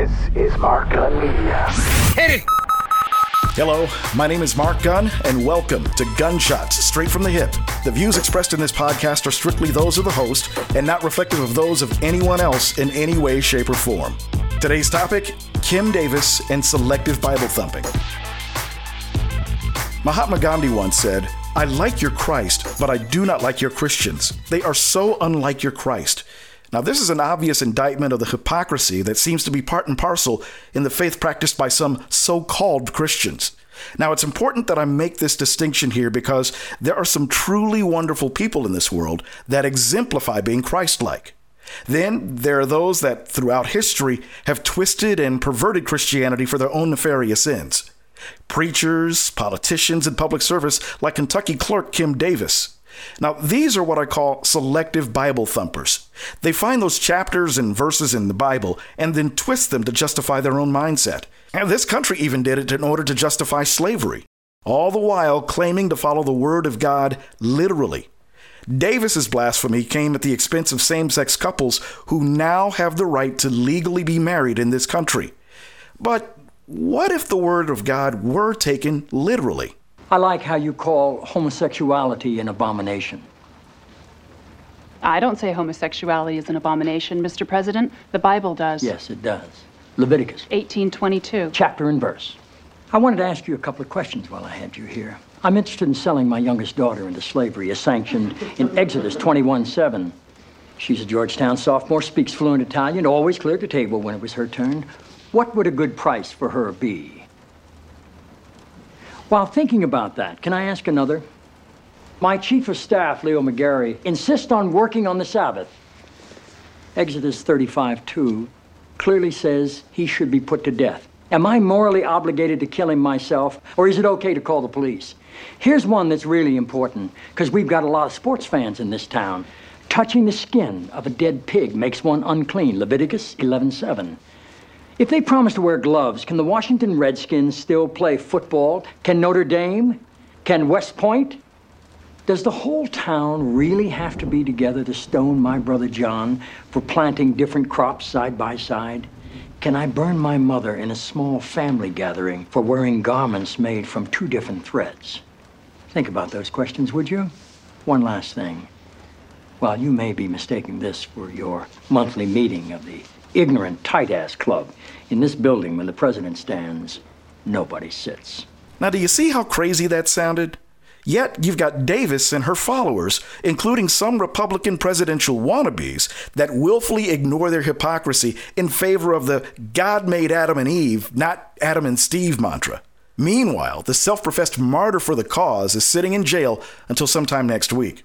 This is Mark Gunn Media. Hit it! Hello, my name is Mark Gunn, and welcome to Gunshots Straight from the Hip. The views expressed in this podcast are strictly those of the host and not reflective of those of anyone else in any way, shape, or form. Today's topic Kim Davis and selective Bible thumping. Mahatma Gandhi once said, I like your Christ, but I do not like your Christians. They are so unlike your Christ. Now, this is an obvious indictment of the hypocrisy that seems to be part and parcel in the faith practiced by some so called Christians. Now, it's important that I make this distinction here because there are some truly wonderful people in this world that exemplify being Christ like. Then there are those that throughout history have twisted and perverted Christianity for their own nefarious ends. Preachers, politicians, and public service like Kentucky clerk Kim Davis. Now, these are what I call selective Bible thumpers. They find those chapters and verses in the Bible and then twist them to justify their own mindset. And this country even did it in order to justify slavery, all the while claiming to follow the Word of God literally. Davis's blasphemy came at the expense of same sex couples who now have the right to legally be married in this country. But what if the Word of God were taken literally? I like how you call homosexuality an abomination. I don't say homosexuality is an abomination, Mr. President. The Bible does. Yes, it does. Leviticus, 1822. chapter and verse. I wanted to ask you a couple of questions while I had you here. I'm interested in selling my youngest daughter into slavery as sanctioned in Exodus 21 7. She's a Georgetown sophomore, speaks fluent Italian, always cleared the table when it was her turn. What would a good price for her be? While thinking about that, can I ask another? My chief of staff, Leo McGarry, insists on working on the Sabbath. Exodus 35 2 clearly says he should be put to death. Am I morally obligated to kill him myself, or is it okay to call the police? Here's one that's really important, because we've got a lot of sports fans in this town. Touching the skin of a dead pig makes one unclean. Leviticus 11 7. If they promise to wear gloves, can the Washington Redskins still play football? Can Notre Dame? Can West Point? Does the whole town really have to be together to stone my brother John for planting different crops side by side? Can I burn my mother in a small family gathering for wearing garments made from two different threads? Think about those questions, would you? One last thing. While you may be mistaking this for your monthly meeting of the ignorant tight ass club. In this building, when the president stands, nobody sits. Now, do you see how crazy that sounded? Yet you've got Davis and her followers, including some Republican presidential wannabes, that willfully ignore their hypocrisy in favor of the God made Adam and Eve, not Adam and Steve mantra. Meanwhile, the self professed martyr for the cause is sitting in jail until sometime next week.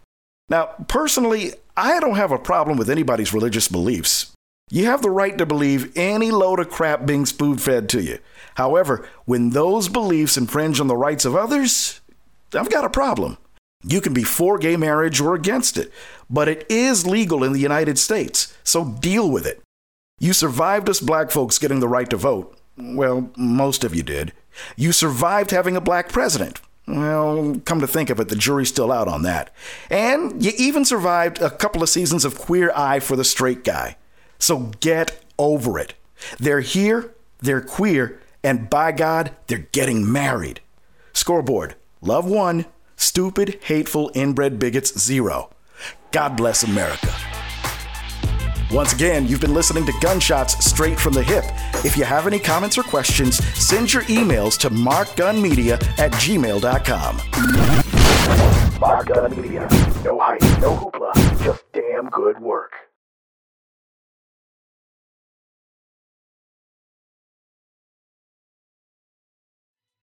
Now, personally, I don't have a problem with anybody's religious beliefs. You have the right to believe any load of crap being spoon fed to you. However, when those beliefs infringe on the rights of others, I've got a problem. You can be for gay marriage or against it, but it is legal in the United States, so deal with it. You survived us black folks getting the right to vote. Well, most of you did. You survived having a black president. Well, come to think of it, the jury's still out on that. And you even survived a couple of seasons of Queer Eye for the Straight Guy. So get over it. They're here, they're queer, and by God, they're getting married. Scoreboard Love one, stupid, hateful, inbred bigots zero. God bless America. Once again, you've been listening to Gunshots Straight from the Hip. If you have any comments or questions, send your emails to markgunnmedia at gmail.com. Mark Gunn Media. No hype, no hoopla, just damn good work.